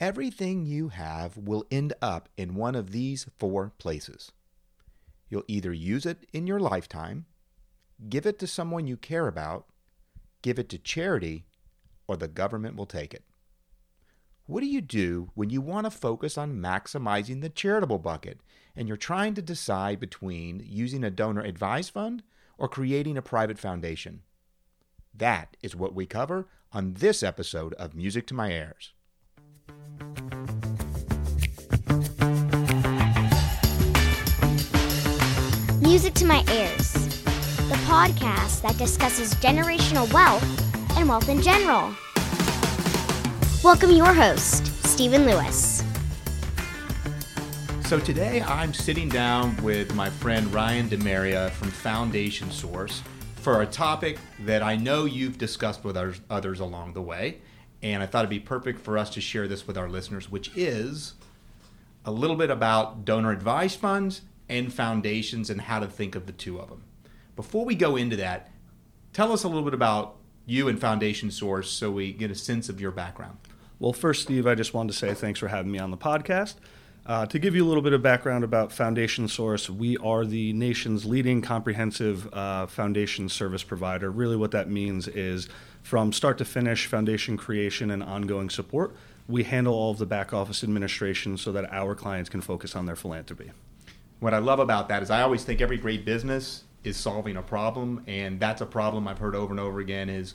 Everything you have will end up in one of these four places. You'll either use it in your lifetime, give it to someone you care about, give it to charity, or the government will take it. What do you do when you want to focus on maximizing the charitable bucket and you're trying to decide between using a donor advised fund or creating a private foundation? That is what we cover on this episode of Music to My Heirs. Music to My Heirs, the podcast that discusses generational wealth and wealth in general. Welcome your host, Stephen Lewis. So today I'm sitting down with my friend Ryan DeMaria from Foundation Source for a topic that I know you've discussed with others, others along the way. And I thought it'd be perfect for us to share this with our listeners, which is a little bit about donor advised funds and foundations and how to think of the two of them. Before we go into that, tell us a little bit about you and Foundation Source so we get a sense of your background. Well, first, Steve, I just wanted to say thanks for having me on the podcast. Uh, to give you a little bit of background about Foundation Source, we are the nation's leading comprehensive uh, foundation service provider. Really, what that means is from start to finish, foundation creation and ongoing support, we handle all of the back office administration so that our clients can focus on their philanthropy. What I love about that is I always think every great business is solving a problem, and that's a problem I've heard over and over again is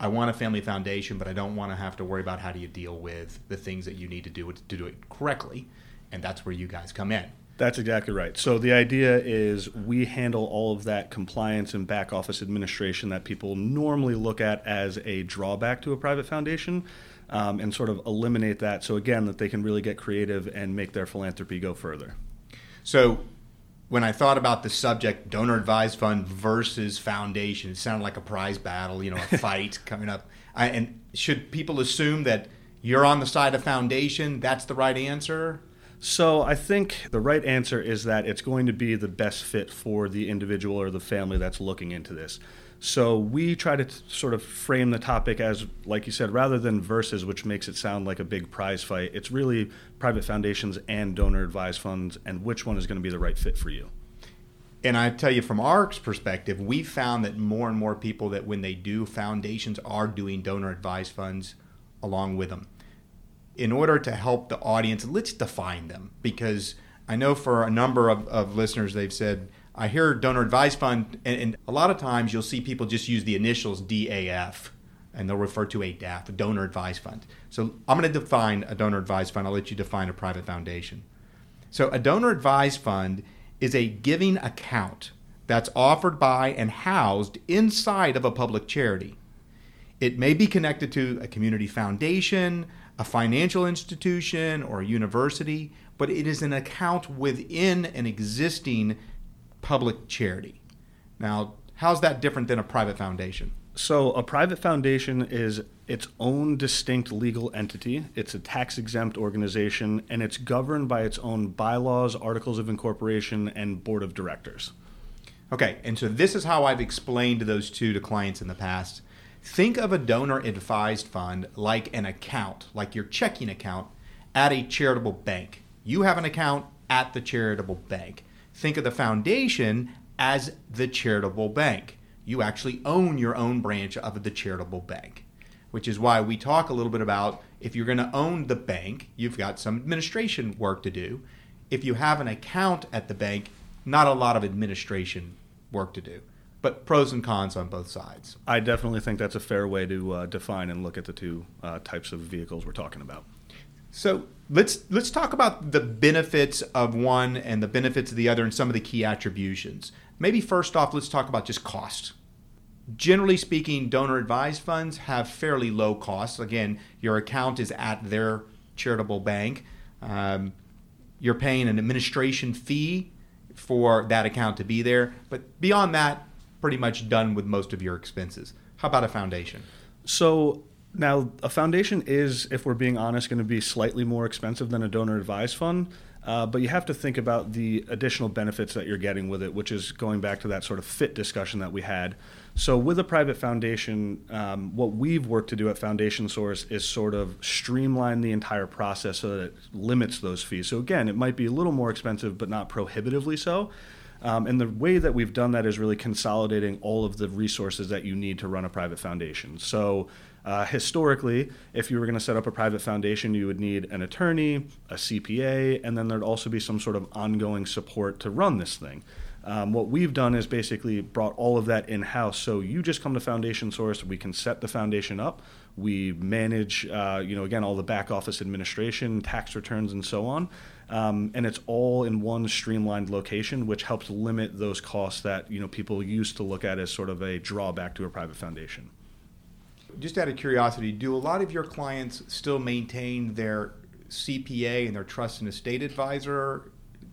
I want a family foundation, but I don't want to have to worry about how do you deal with the things that you need to do to do it correctly, and that's where you guys come in. That's exactly right. So the idea is we handle all of that compliance and back office administration that people normally look at as a drawback to a private foundation. Um, and sort of eliminate that so again that they can really get creative and make their philanthropy go further so when I thought about the subject, donor advised fund versus foundation, it sounded like a prize battle, you know, a fight coming up. I, and should people assume that you're on the side of foundation? That's the right answer? So I think the right answer is that it's going to be the best fit for the individual or the family that's looking into this. So we try to t- sort of frame the topic as, like you said, rather than versus, which makes it sound like a big prize fight. It's really private foundations and donor advised funds, and which one is going to be the right fit for you. And I tell you, from our perspective, we found that more and more people that when they do foundations are doing donor advised funds along with them. In order to help the audience, let's define them because I know for a number of, of listeners, they've said, I hear donor advised fund, and, and, a lot of times you'll see people just use the initials DAF, and they'll refer to a DAF, a donor advised fund. So I'm going to define a donor advised fund. I'll let you define a private foundation. So a donor advised fund is a giving account that's offered by and housed inside of a public charity. It may be connected to a community foundation, a financial institution, or a university, but it is an account within an existing public charity. Now, how's that different than a private foundation? So, a private foundation is its own distinct legal entity. It's a tax exempt organization and it's governed by its own bylaws, articles of incorporation, and board of directors. Okay, and so this is how I've explained those two to clients in the past. Think of a donor advised fund like an account, like your checking account at a charitable bank. You have an account at the charitable bank think of the foundation as the charitable bank. You actually own your own branch of the charitable bank, which is why we talk a little bit about if you're going to own the bank, you've got some administration work to do. If you have an account at the bank, not a lot of administration work to do but pros and cons on both sides. I definitely think that's a fair way to uh, define and look at the two uh, types of vehicles we're talking about. So let's let's talk about the benefits of one and the benefits of the other and some of the key attributions. Maybe first off, let's talk about just cost. Generally speaking, donor advised funds have fairly low costs. Again, your account is at their charitable bank. Um, you're paying an administration fee for that account to be there, but beyond that, pretty much done with most of your expenses. How about a foundation? So now, a foundation is, if we're being honest, going to be slightly more expensive than a donor advised fund. Uh, but you have to think about the additional benefits that you're getting with it, which is going back to that sort of fit discussion that we had. So, with a private foundation, um, what we've worked to do at Foundation Source is sort of streamline the entire process so that it limits those fees. So, again, it might be a little more expensive, but not prohibitively so. Um, and the way that we've done that is really consolidating all of the resources that you need to run a private foundation. So, uh, historically, if you were going to set up a private foundation, you would need an attorney, a CPA, and then there'd also be some sort of ongoing support to run this thing. Um, what we've done is basically brought all of that in house. So you just come to Foundation Source, we can set the foundation up, we manage, uh, you know, again, all the back office administration, tax returns, and so on. Um, and it's all in one streamlined location, which helps limit those costs that you know people used to look at as sort of a drawback to a private foundation. Just out of curiosity, do a lot of your clients still maintain their CPA and their trust and estate advisor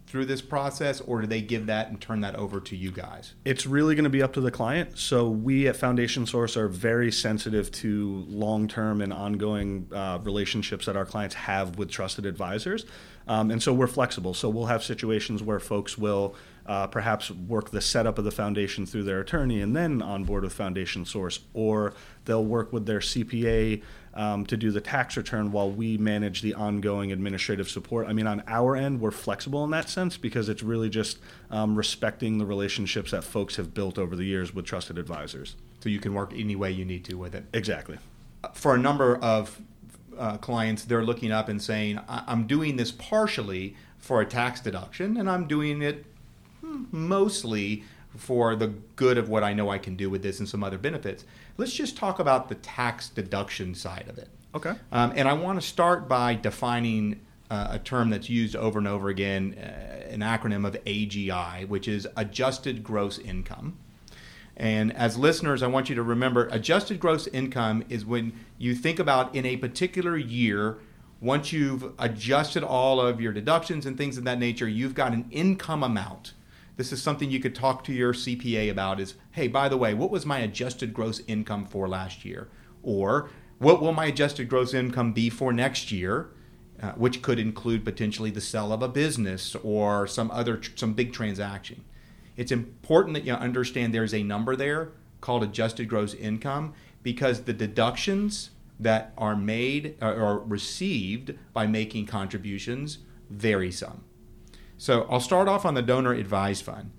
through this process, or do they give that and turn that over to you guys? It's really going to be up to the client. So we at Foundation Source are very sensitive to long-term and ongoing uh, relationships that our clients have with trusted advisors, um, and so we're flexible. So we'll have situations where folks will uh, perhaps work the setup of the foundation through their attorney and then on board with Foundation Source, or they'll work with their CPA um, to do the tax return while we manage the ongoing administrative support. I mean, on our end, we're flexible in that sense because it's really just um, respecting the relationships that folks have built over the years with trusted advisors. So you can work any way you need to with it. Exactly. For a number of uh, clients, they're looking up and saying, I'm doing this partially for a tax deduction, and I'm doing it mostly for the good of what I know I can do with this and some other benefits. Let's just talk about the tax deduction side of it. Okay. Um, and I want to start by defining uh, a term that's used over and over again, uh, an acronym of AGI, which is Adjusted Gross Income. And as listeners, I want you to remember adjusted gross income is when you think about in a particular year, once you've adjusted all of your deductions and things of that nature, you've got an income amount this is something you could talk to your CPA about is, hey, by the way, what was my adjusted gross income for last year? Or what will my adjusted gross income be for next year? Uh, which could include potentially the sale of a business or some other some big transaction. It's important that you understand there's a number there called adjusted gross income because the deductions that are made or received by making contributions vary some. So I'll start off on the donor advised fund.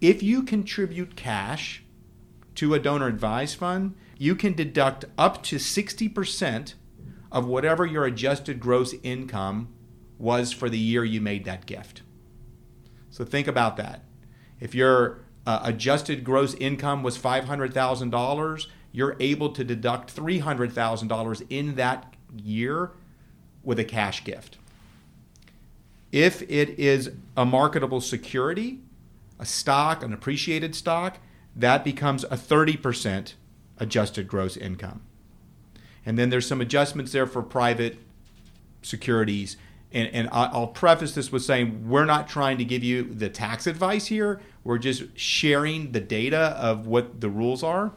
If you contribute cash to a donor advised fund, you can deduct up to 60% of whatever your adjusted gross income was for the year you made that gift. So think about that. If your uh, adjusted gross income was $500,000, you're able to deduct $300,000 in that year with a cash gift. If it is a marketable security, a stock, an appreciated stock, that becomes a 30% adjusted gross income. And then there's some adjustments there for private securities. And, and I'll preface this with saying we're not trying to give you the tax advice here. We're just sharing the data of what the rules are.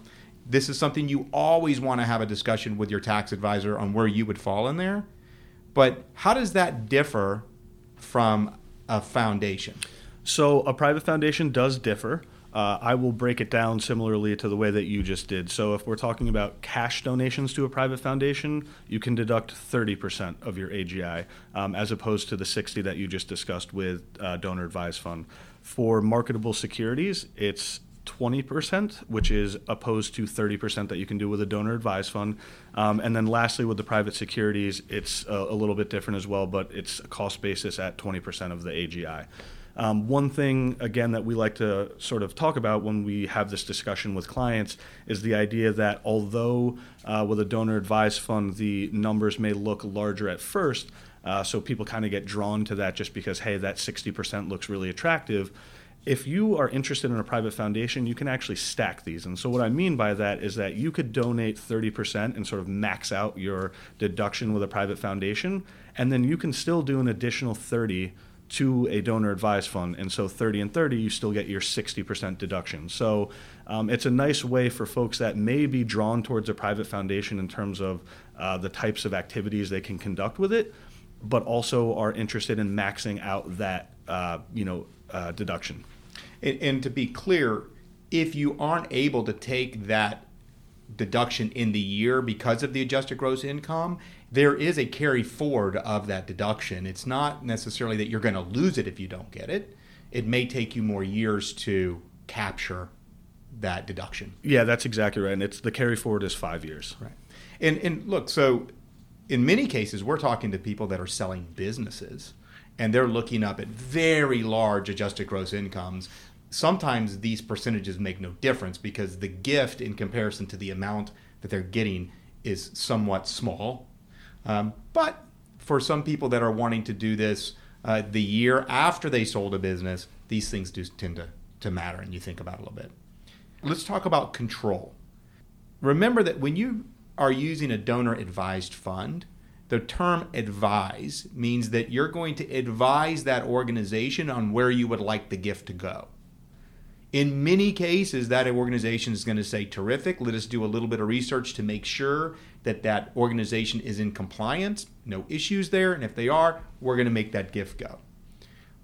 This is something you always want to have a discussion with your tax advisor on where you would fall in there. But how does that differ from a foundation? So a private foundation does differ. Uh, I will break it down similarly to the way that you just did. So, if we're talking about cash donations to a private foundation, you can deduct 30% of your AGI, um, as opposed to the 60 that you just discussed with uh, donor advised fund. For marketable securities, it's 20%, which is opposed to 30% that you can do with a donor advised fund. Um, and then lastly, with the private securities, it's a, a, little bit different as well, but it's a cost basis at 20% of the AGI. Um, one thing, again, that we like to sort of talk about when we have this discussion with clients is the idea that although uh, with a donor advised fund, the numbers may look larger at first, uh, so people kind of get drawn to that just because, hey, that 60% looks really attractive if you are interested in a private foundation, you can actually stack these. And so, what I mean by that is that you could donate 30% and sort of max out your deduction with a private foundation, and then you can still do an additional 30 to a donor advised fund. And so, 30 and 30, you still get your 60% deduction. So, um, it's a nice way for folks that may be drawn towards a private foundation in terms of uh, the types of activities they can conduct with it, but also are interested in maxing out that uh, you know uh, deduction. And, and, to be clear, if you aren't able to take that deduction in the year because of the adjusted gross income, there is a carry forward of that deduction. It's not necessarily that you're going to lose it if you don't get it. It may take you more years to capture that deduction. Yeah, that's exactly right. And it's the carry forward is five years. Right. And and look, so in many cases, we're talking to people that are selling businesses, and they're looking up at very large adjusted gross incomes. Sometimes these percentages make no difference because the gift, in comparison to the amount that they're getting, is somewhat small. Um, but for some people that are wanting to do this uh, the year after they sold a business, these things do tend to, to matter, and you think about it a little bit. Let's talk about control. Remember that when you are using a donor advised fund, the term advise means that you're going to advise that organization on where you would like the gift to go. In many cases, that organization is going to say, terrific, let us do a little bit of research to make sure that that organization is in compliance, no issues there, and if they are, we're going to make that gift go.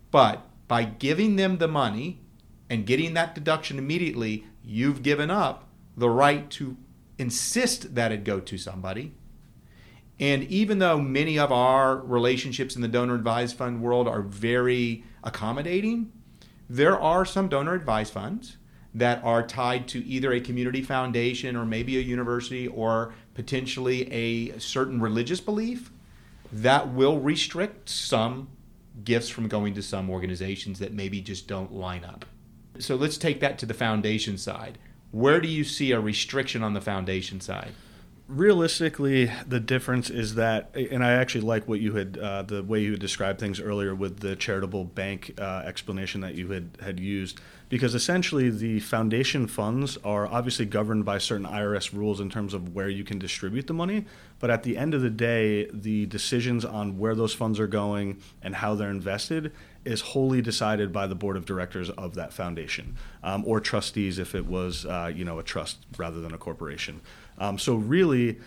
But by giving them the money and getting that deduction immediately, you've given up the right to insist that it go to somebody. And even though many of our relationships in the donor advised fund world are very accommodating, there are some donor advised funds that are tied to either a community foundation or maybe a university or potentially a certain religious belief that will restrict some gifts from going to some organizations that maybe just don't line up. So let's take that to the foundation side. Where do you see a restriction on the foundation side? Realistically, the difference is that, and I actually like what you had, uh, the way you had described things earlier with the charitable bank uh, explanation that you had had used, because essentially the foundation funds are obviously governed by certain IRS rules in terms of where you can distribute the money. But at the end of the day, the decisions on where those funds are going and how they're invested is wholly decided by the board of directors of that foundation um, or trustees if it was uh, you know a trust rather than a corporation. Um, so really,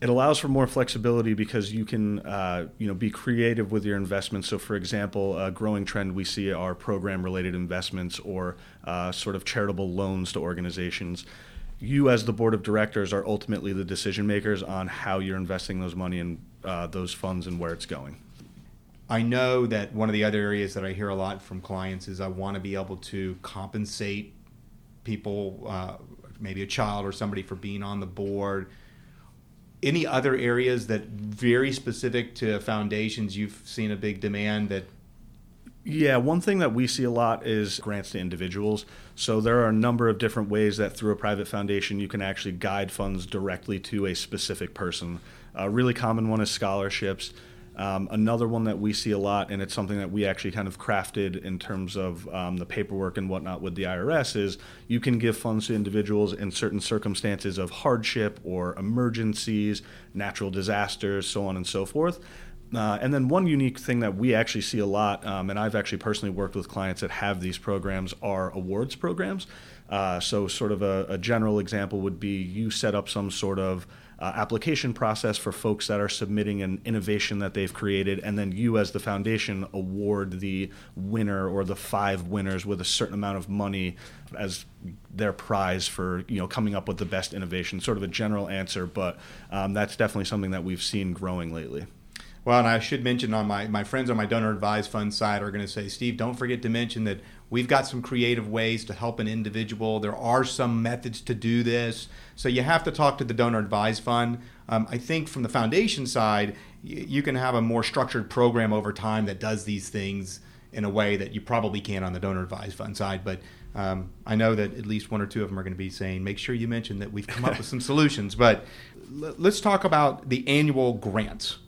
it allows for more flexibility because you can uh, you know be creative with your investments. So, for example, a growing trend we see are program-related investments or uh, sort of charitable loans to organizations. You, as the board of directors, are ultimately the decision makers on how you're investing those money and uh, those funds and where it's going. I know that one of the other areas that I hear a lot from clients is I want to be able to compensate people, uh, maybe a child or somebody, for being on the board. Any other areas that very specific to foundations you've seen a big demand that yeah, one thing that we see a lot is grants to individuals. So there are a number of different ways that through a private foundation you can actually guide funds directly to a specific person. A really common one is scholarships. Um, another one that we see a lot, and it's something that we actually kind of crafted in terms of um, the paperwork and whatnot with the IRS, is you can give funds to individuals in certain circumstances of hardship or emergencies, natural disasters, so on and so forth. Uh, and then one unique thing that we actually see a lot, um, and I've actually personally worked with clients that have these programs, are awards programs. Uh, so, sort of a, a general example would be you set up some sort of uh, application process for folks that are submitting an innovation that they've created, and then you, as the foundation, award the winner or the five winners with a certain amount of money as their prize for you know coming up with the best innovation. Sort of a general answer, but um, that's definitely something that we've seen growing lately. Well, and I should mention on my, my friends on my donor advised fund side are going to say, Steve, don't forget to mention that we've got some creative ways to help an individual. There are some methods to do this. So you have to talk to the donor advised fund. Um, I think from the foundation side, you, you can have a more structured program over time that does these things in a way that you probably can on the donor advised fund side. But um, I know that at least one or two of them are going to be saying, make sure you mention that we've come up with some solutions. But l- let's talk about the annual grants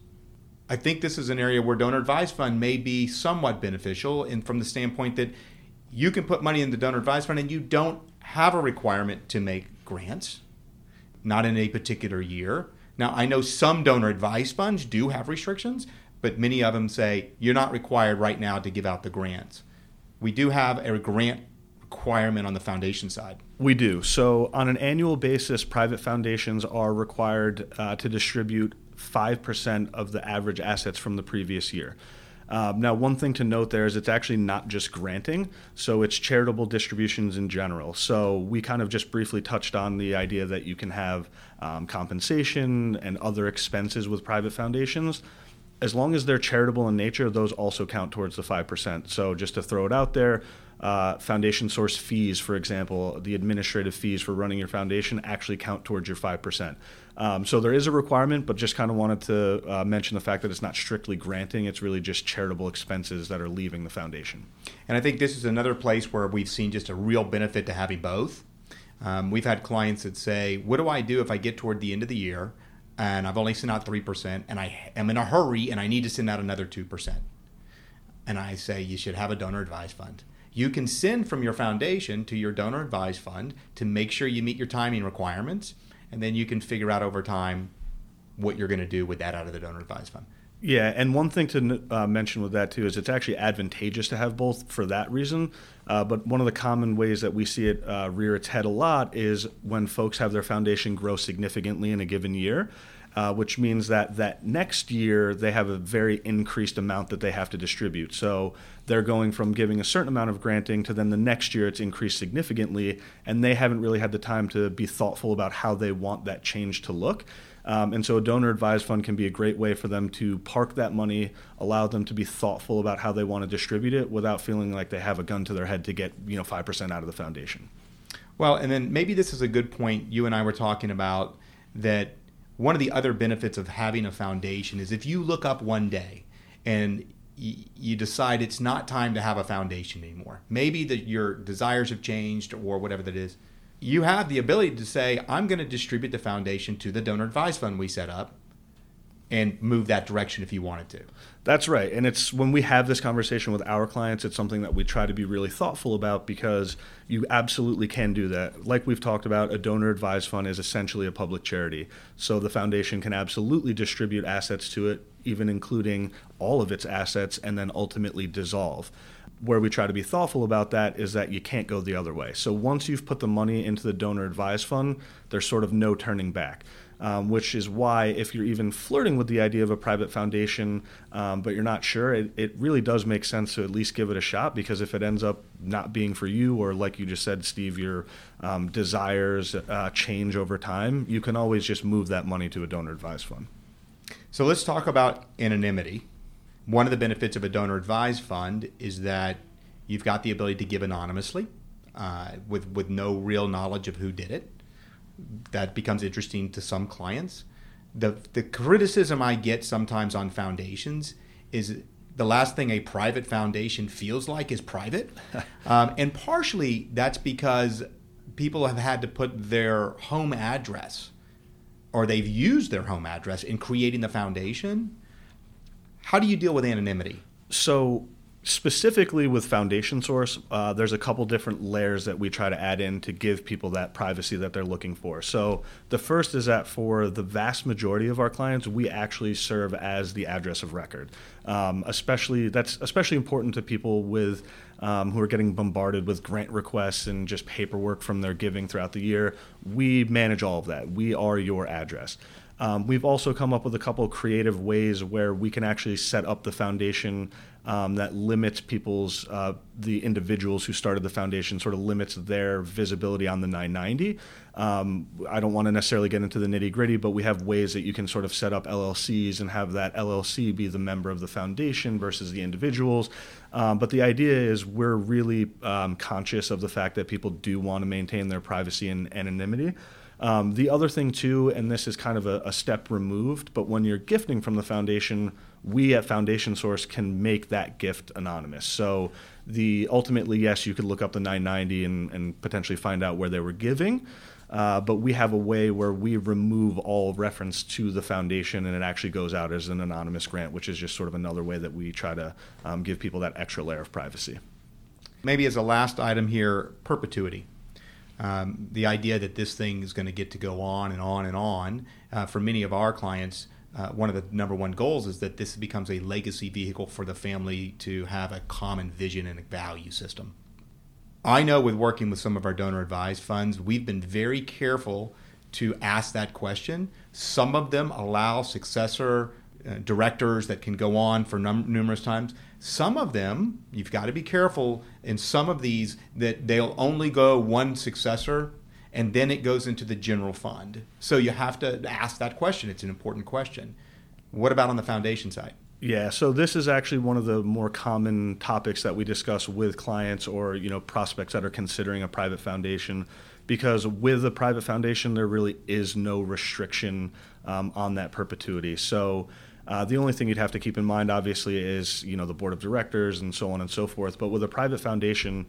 I think this is an area where donor advised fund may be somewhat beneficial, and from the standpoint that you can put money in the donor advised fund and you don't have a requirement to make grants, not in a particular year. Now, I know some donor advised funds do have restrictions, but many of them say you're not required right now to give out the grants. We do have a grant requirement on the foundation side. We do. So, on an annual basis, private foundations are required uh, to distribute 5% of the average assets from the previous year. Um, now, one thing to note there is it's actually not just granting, so it's charitable distributions in general. So we kind of just briefly touched on the idea that you can have um, compensation and other expenses with private foundations as long as they're charitable in nature, those also count towards the 5%. So just to throw it out there, uh, foundation source fees, for example, the administrative fees for running your foundation actually count towards your 5%. Um, so there is a requirement, but just kind of wanted to uh, mention the fact that it's not strictly granting, it's really just charitable expenses that are leaving the foundation. And I think this is another place where we've seen just a real benefit to having both. Um, we've had clients that say, What do I do if I get toward the end of the year? and I've only sent out 3%, and I am in a hurry and I need to send out another 2%. And I say you should have a donor advised fund. You can send from your foundation to your donor advised fund to make sure you meet your timing requirements, and then you can figure out over time what you're going to do with that out of the donor advised fund. Yeah, and one thing to uh, mention with that too is it's actually advantageous to have both for that reason. Uh, but one of the common ways that we see it uh, rear its head a lot is when folks have their foundation grow significantly in a given year. Uh, which means that that next year they have a very increased amount that they have to distribute. So they're going from giving a certain amount of granting to then the next year it's increased significantly, and they haven't really had the time to be thoughtful about how they want that change to look. Um, and so a donor advised fund can be a great way for them to park that money, allow them to be thoughtful about how they want to distribute it without feeling like they have a gun to their head to get you know five percent out of the foundation. Well, and then maybe this is a good point you and I were talking about that one of the other benefits of having a foundation is if you look up one day and you decide it's not time to have a foundation anymore. Maybe that your desires have changed or whatever that is you have the ability to say, I'm going to distribute the foundation to the donor advised fund we set up and move that direction if you wanted to. That's right. And it's when we have this conversation with our clients, it's something that we try to be really thoughtful about because you absolutely can do that. Like we've talked about, a donor advised fund is essentially a public charity. So the foundation can absolutely distribute assets to it, even including all of its assets, and then ultimately dissolve where we try to be thoughtful about that is that you can't go the other way. So once you've put the money into the donor advised fund, there's sort of no turning back. Um, which is why, if you're even flirting with the idea of a private foundation, um, but you're not sure, it, it really does make sense to at least give it a shot because if it ends up not being for you, or like you just said, Steve, your um, desires uh, change over time, you can always just move that money to a donor advised fund. So let's talk about anonymity one of the benefits of a donor advised fund is that you've got the ability to give anonymously uh, with, with no real knowledge of who did it. That becomes interesting to some clients. The, the criticism I get sometimes on foundations is the last thing a private foundation feels like is private. um, and partially that's because people have had to put their home address or they've used their home address in creating the foundation how do you deal with anonymity? So specifically with foundation source uh, there's a couple different layers that we try to add in to give people that privacy that they're looking for. So the first is that for the vast majority of our clients we actually serve as the address of record. Um, especially that's especially important to people with um, who are getting bombarded with grant requests and just paperwork from their giving throughout the year. We manage all of that. We are your address um, we've also come up with a couple creative ways where we can actually set up the foundation um, that limits people's, uh, the individuals who started the foundation, sort of limits their visibility on the 990. Um, I don't want to necessarily get into the nitty gritty, but we have ways that you can sort of set up LLCs and have that LLC be the member of the foundation versus the individuals. Um, but the idea is we're really um, conscious of the fact that people do want to maintain their privacy and anonymity. Um, the other thing, too, and this is kind of a, a, step removed, but when you're gifting from the foundation, we at Foundation Source can make that gift anonymous. So, the ultimately, yes, you could look up the 990 and, and potentially find out where they were giving. Uh, but we have a way where we remove all reference to the foundation and it actually goes out as an anonymous grant, which is just sort of another way that we try to um, give people that extra layer of privacy. Maybe as a last item here, perpetuity um, the idea that this thing is going to get to go on and on and on uh, for many of our clients. Uh, one of the number one goals is that this becomes a legacy vehicle for the family to have a common vision and a value system. I know with working with some of our donor advised funds, we've been very careful to ask that question. Some of them allow successor directors that can go on for num- numerous times. Some of them, you've got to be careful. In some of these, that they'll only go one successor, and then it goes into the general fund. So you have to ask that question. It's an important question. What about on the foundation side? Yeah, so this is actually one of the more common topics that we discuss with clients or you know prospects that are considering a private foundation, because with a private foundation there really is no restriction um, on that perpetuity. So uh, the only thing you'd have to keep in mind, obviously, is you know the board of directors and so on and so forth. But with a private foundation,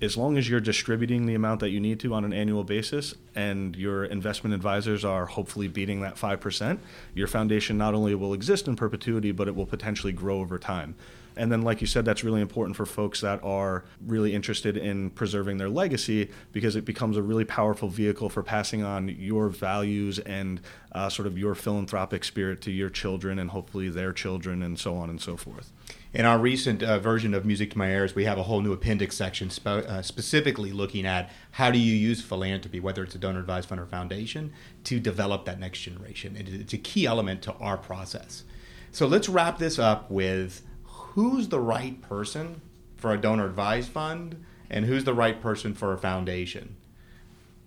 as long as you're distributing the amount that you need to on an annual basis and your investment advisors are hopefully beating that 5%, your foundation not only will exist in perpetuity, but it will potentially grow over time. And then, like you said, that's really important for folks that are really interested in preserving their legacy because it becomes a really powerful vehicle for passing on your values and uh, sort of your philanthropic spirit to your children and hopefully their children and so on and so forth. In our recent uh, version of Music to My Heirs, we have a whole new appendix section spe- uh, specifically looking at how do you use philanthropy, whether it's a donor advised fund or foundation, to develop that next generation. it's a key element to our process. So let's wrap this up with who's the right person for a donor advised fund and who's the right person for a foundation.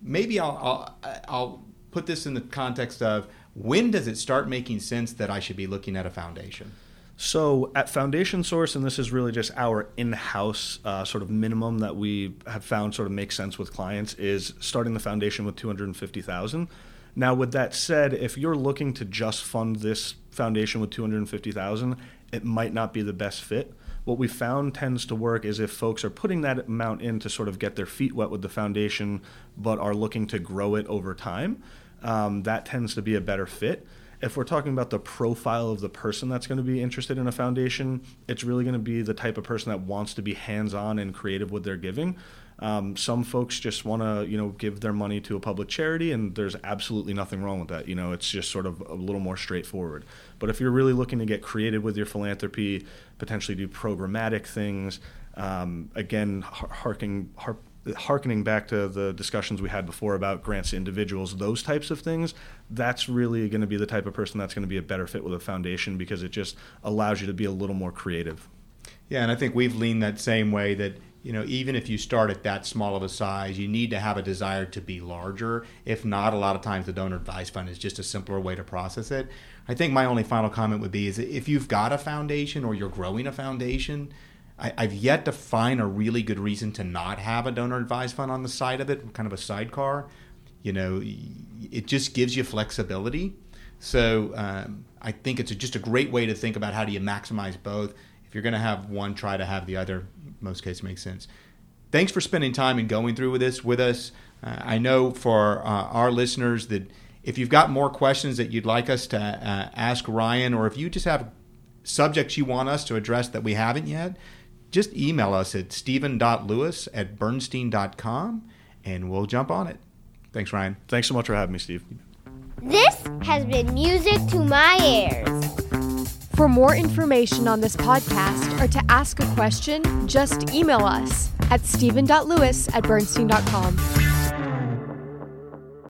Maybe I'll, I'll, I'll put this in the context of when does it start making sense that I should be looking at a foundation? So at Foundation Source, and this is really just our in-house uh, sort of minimum that we have found sort of makes sense with clients, is starting the foundation with two hundred and fifty thousand. Now, with that said, if you're looking to just fund this foundation with two hundred and fifty thousand, it might not be the best fit. What we found tends to work is if folks are putting that amount in to sort of get their feet wet with the foundation, but are looking to grow it over time. Um, that tends to be a better fit if we're talking about the profile of the person that's going to be interested in a foundation, it's really going to be the type of person that wants to be hands-on and creative with their giving. Um, some folks just want to, you know, give their money to a public charity, and there's absolutely nothing wrong with that. You know, it's just sort of a little more straightforward. But if you're really looking to get creative with your philanthropy, potentially do programmatic things, um, again, harking, harp, harkening back to the discussions we had before about grants to individuals, those types of things, that's really going to be the type of person that's going to be a better fit with a foundation because it just allows you to be a little more creative. Yeah, and I think we've leaned that same way that you know even if you start at that small of a size, you need to have a desire to be larger. If not, a lot of times the donor advised fund is just a simpler way to process it. I think my only final comment would be is if you've got a foundation or you're growing a foundation, I, have yet to find a really good reason to not have a donor advised fund on the side of it, kind of a sidecar. You know, it just gives you flexibility. So um, I think it's a, just a great way to think about how do you maximize both. If you're going to have one, try to have the other. Most cases makes sense. Thanks for spending time and going through with this with us. Uh, I know for uh, our listeners that if you've got more questions that you'd like us to uh, ask Ryan, or if you just have subjects you want us to address that we haven't yet, just email us at stephen.lewis at bernstein.com and we'll jump on it. Thanks, Ryan. Thanks so much for having me, Steve. This has been Music to My Heirs. For more information on this podcast or to ask a question, just email us at stephen.lewis at bernstein.com.